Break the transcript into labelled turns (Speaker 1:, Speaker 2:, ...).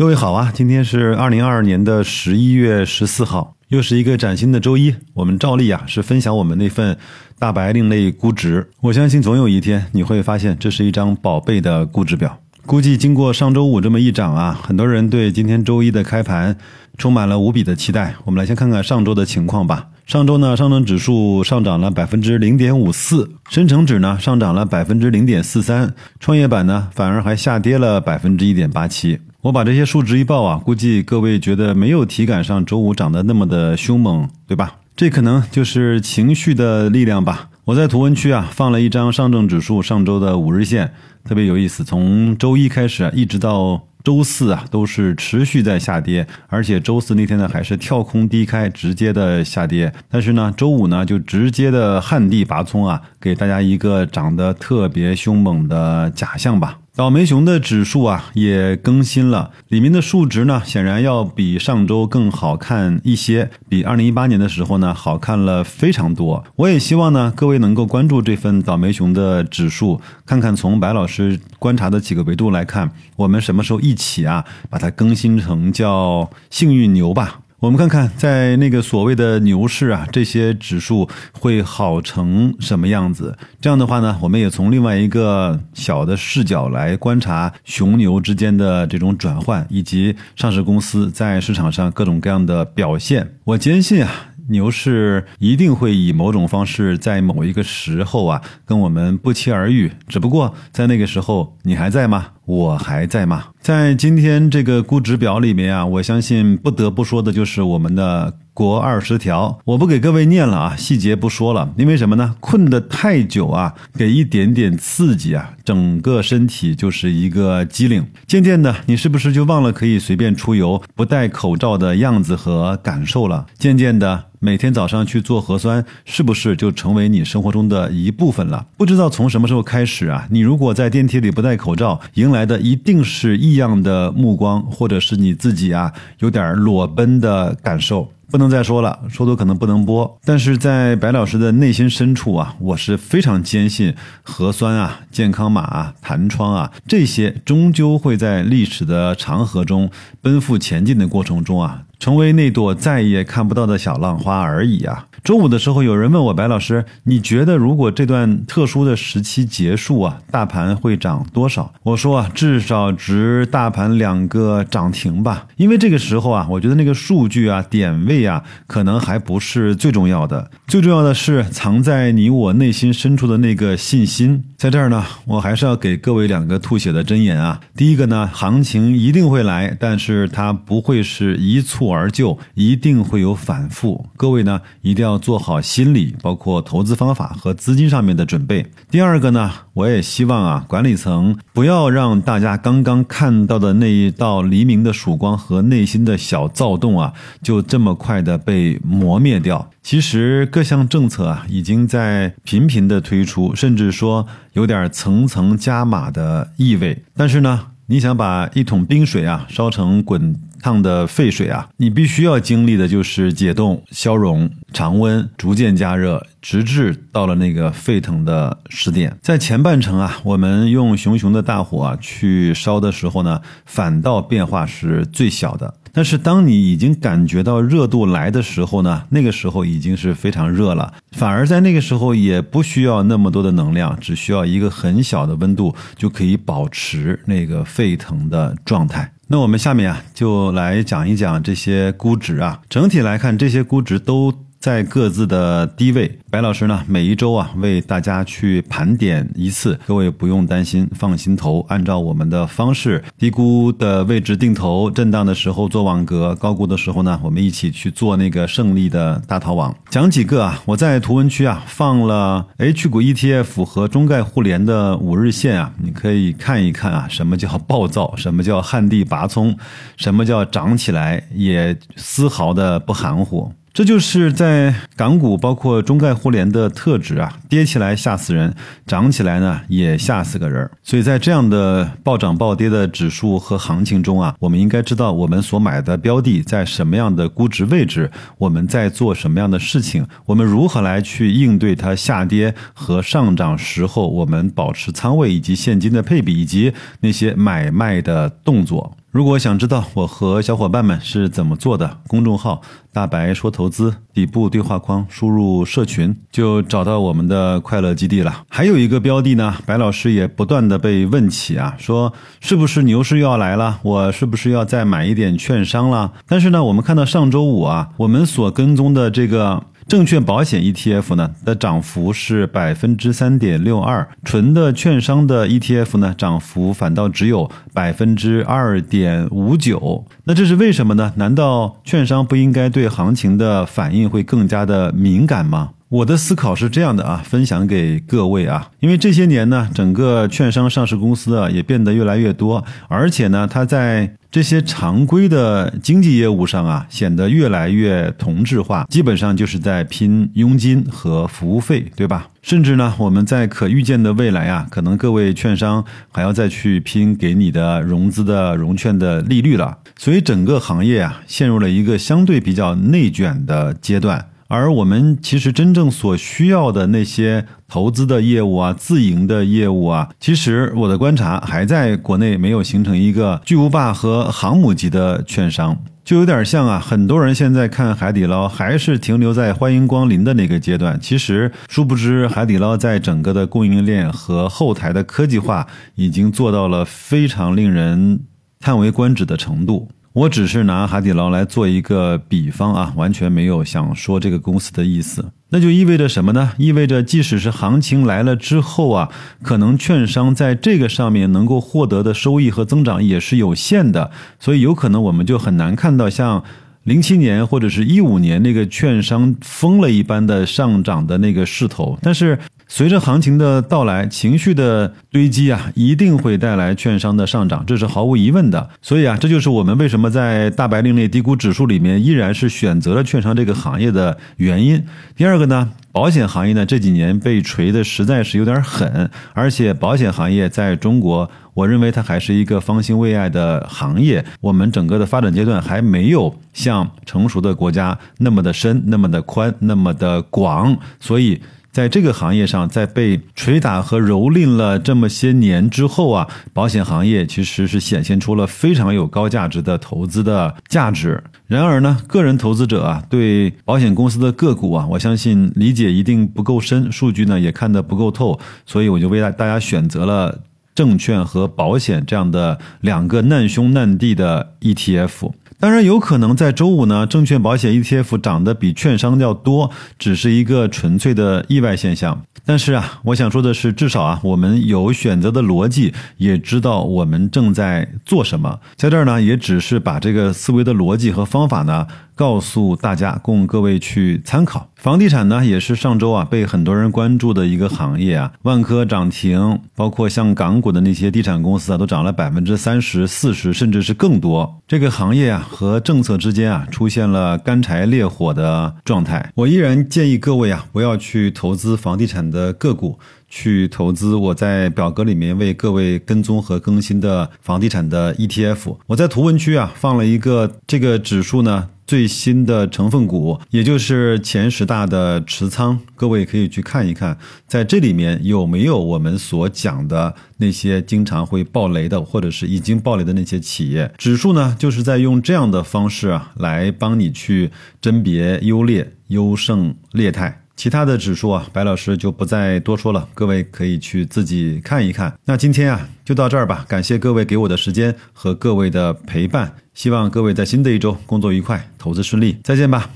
Speaker 1: 各位好啊，今天是二零二二年的十一月十四号，又是一个崭新的周一。我们照例啊是分享我们那份大白另类估值。我相信总有一天你会发现，这是一张宝贝的估值表。估计经过上周五这么一涨啊，很多人对今天周一的开盘充满了无比的期待。我们来先看看上周的情况吧。上周呢，上证指数上涨了百分之零点五四，深成指呢上涨了百分之零点四三，创业板呢反而还下跌了百分之一点八七。我把这些数值一报啊，估计各位觉得没有体感上周五涨得那么的凶猛，对吧？这可能就是情绪的力量吧。我在图文区啊放了一张上证指数上周的五日线，特别有意思。从周一开始啊，一直到周四啊，都是持续在下跌，而且周四那天呢还是跳空低开，直接的下跌。但是呢，周五呢就直接的旱地拔葱啊，给大家一个涨得特别凶猛的假象吧。倒霉熊的指数啊也更新了，里面的数值呢显然要比上周更好看一些，比二零一八年的时候呢好看了非常多。我也希望呢各位能够关注这份倒霉熊的指数，看看从白老师观察的几个维度来看，我们什么时候一起啊把它更新成叫幸运牛吧。我们看看，在那个所谓的牛市啊，这些指数会好成什么样子？这样的话呢，我们也从另外一个小的视角来观察熊牛之间的这种转换，以及上市公司在市场上各种各样的表现。我坚信啊。牛市一定会以某种方式在某一个时候啊，跟我们不期而遇。只不过在那个时候，你还在吗？我还在吗？在今天这个估值表里面啊，我相信不得不说的就是我们的国二十条。我不给各位念了啊，细节不说了，因为什么呢？困得太久啊，给一点点刺激啊，整个身体就是一个机灵。渐渐的，你是不是就忘了可以随便出游、不戴口罩的样子和感受了？渐渐的。每天早上去做核酸，是不是就成为你生活中的一部分了？不知道从什么时候开始啊，你如果在电梯里不戴口罩，迎来来的一定是异样的目光，或者是你自己啊有点裸奔的感受。不能再说了，说多可能不能播。但是在白老师的内心深处啊，我是非常坚信核酸啊、健康码啊、弹窗啊这些，终究会在历史的长河中奔赴前进的过程中啊。成为那朵再也看不到的小浪花而已啊！周五的时候，有人问我白老师，你觉得如果这段特殊的时期结束啊，大盘会涨多少？我说啊，至少值大盘两个涨停吧。因为这个时候啊，我觉得那个数据啊、点位啊，可能还不是最重要的，最重要的是藏在你我内心深处的那个信心。在这儿呢，我还是要给各位两个吐血的真言啊。第一个呢，行情一定会来，但是它不会是一蹴而就，一定会有反复。各位呢，一定要做好心理，包括投资方法和资金上面的准备。第二个呢，我也希望啊，管理层不要让大家刚刚看到的那一道黎明的曙光和内心的小躁动啊，就这么快的被磨灭掉。其实各项政策啊，已经在频频的推出，甚至说有点层层加码的意味。但是呢，你想把一桶冰水啊烧成滚烫的沸水啊，你必须要经历的就是解冻、消融、常温、逐渐加热，直至到了那个沸腾的时点。在前半程啊，我们用熊熊的大火啊去烧的时候呢，反倒变化是最小的。但是当你已经感觉到热度来的时候呢，那个时候已经是非常热了。反而在那个时候也不需要那么多的能量，只需要一个很小的温度就可以保持那个沸腾的状态。那我们下面啊就来讲一讲这些估值啊，整体来看这些估值都。在各自的低位，白老师呢每一周啊为大家去盘点一次，各位不用担心，放心投，按照我们的方式，低估的位置定投，震荡的时候做网格，高估的时候呢，我们一起去做那个胜利的大逃亡。讲几个啊，我在图文区啊放了 H 股 ETF 和中概互联的五日线啊，你可以看一看啊，什么叫暴躁，什么叫旱地拔葱，什么叫涨起来也丝毫的不含糊。这就是在港股包括中概互联的特质啊，跌起来吓死人，涨起来呢也吓死个人。所以在这样的暴涨暴跌的指数和行情中啊，我们应该知道我们所买的标的在什么样的估值位置，我们在做什么样的事情，我们如何来去应对它下跌和上涨时候我们保持仓位以及现金的配比以及那些买卖的动作。如果想知道我和小伙伴们是怎么做的，公众号“大白说投资”底部对话框输入“社群”就找到我们的快乐基地了。还有一个标的呢，白老师也不断的被问起啊，说是不是牛市又要来了？我是不是要再买一点券商了？但是呢，我们看到上周五啊，我们所跟踪的这个。证券保险 ETF 呢的涨幅是百分之三点六二，纯的券商的 ETF 呢涨幅反倒只有百分之二点五九。那这是为什么呢？难道券商不应该对行情的反应会更加的敏感吗？我的思考是这样的啊，分享给各位啊，因为这些年呢，整个券商上市公司啊也变得越来越多，而且呢，它在这些常规的经济业务上啊显得越来越同质化，基本上就是在拼佣金和服务费，对吧？甚至呢，我们在可预见的未来啊，可能各位券商还要再去拼给你的融资的融券的利率了，所以整个行业啊陷入了一个相对比较内卷的阶段。而我们其实真正所需要的那些投资的业务啊、自营的业务啊，其实我的观察还在国内没有形成一个巨无霸和航母级的券商，就有点像啊，很多人现在看海底捞还是停留在欢迎光临的那个阶段。其实殊不知，海底捞在整个的供应链和后台的科技化已经做到了非常令人叹为观止的程度。我只是拿海底捞来做一个比方啊，完全没有想说这个公司的意思。那就意味着什么呢？意味着即使是行情来了之后啊，可能券商在这个上面能够获得的收益和增长也是有限的。所以有可能我们就很难看到像零七年或者是一五年那个券商疯了一般的上涨的那个势头。但是。随着行情的到来，情绪的堆积啊，一定会带来券商的上涨，这是毫无疑问的。所以啊，这就是我们为什么在大白另类低估指数里面依然是选择了券商这个行业的原因。第二个呢，保险行业呢这几年被锤的实在是有点狠，而且保险行业在中国，我认为它还是一个方兴未艾的行业。我们整个的发展阶段还没有像成熟的国家那么的深、那么的宽、那么的广，所以。在这个行业上，在被捶打和蹂躏了这么些年之后啊，保险行业其实是显现出了非常有高价值的投资的价值。然而呢，个人投资者啊，对保险公司的个股啊，我相信理解一定不够深，数据呢也看得不够透，所以我就为大大家选择了证券和保险这样的两个难兄难弟的 ETF。当然有可能在周五呢，证券保险 ETF 涨得比券商要多，只是一个纯粹的意外现象。但是啊，我想说的是，至少啊，我们有选择的逻辑，也知道我们正在做什么。在这儿呢，也只是把这个思维的逻辑和方法呢。告诉大家，供各位去参考。房地产呢，也是上周啊被很多人关注的一个行业啊。万科涨停，包括像港股的那些地产公司啊，都涨了百分之三十四十，甚至是更多。这个行业啊和政策之间啊出现了干柴烈火的状态。我依然建议各位啊，不要去投资房地产的个股，去投资我在表格里面为各位跟踪和更新的房地产的 ETF。我在图文区啊放了一个这个指数呢。最新的成分股，也就是前十大的持仓，各位可以去看一看，在这里面有没有我们所讲的那些经常会爆雷的，或者是已经爆雷的那些企业。指数呢，就是在用这样的方式啊，来帮你去甄别优劣、优胜劣汰。其他的指数啊，白老师就不再多说了，各位可以去自己看一看。那今天啊，就到这儿吧，感谢各位给我的时间和各位的陪伴。希望各位在新的一周工作愉快，投资顺利，再见吧。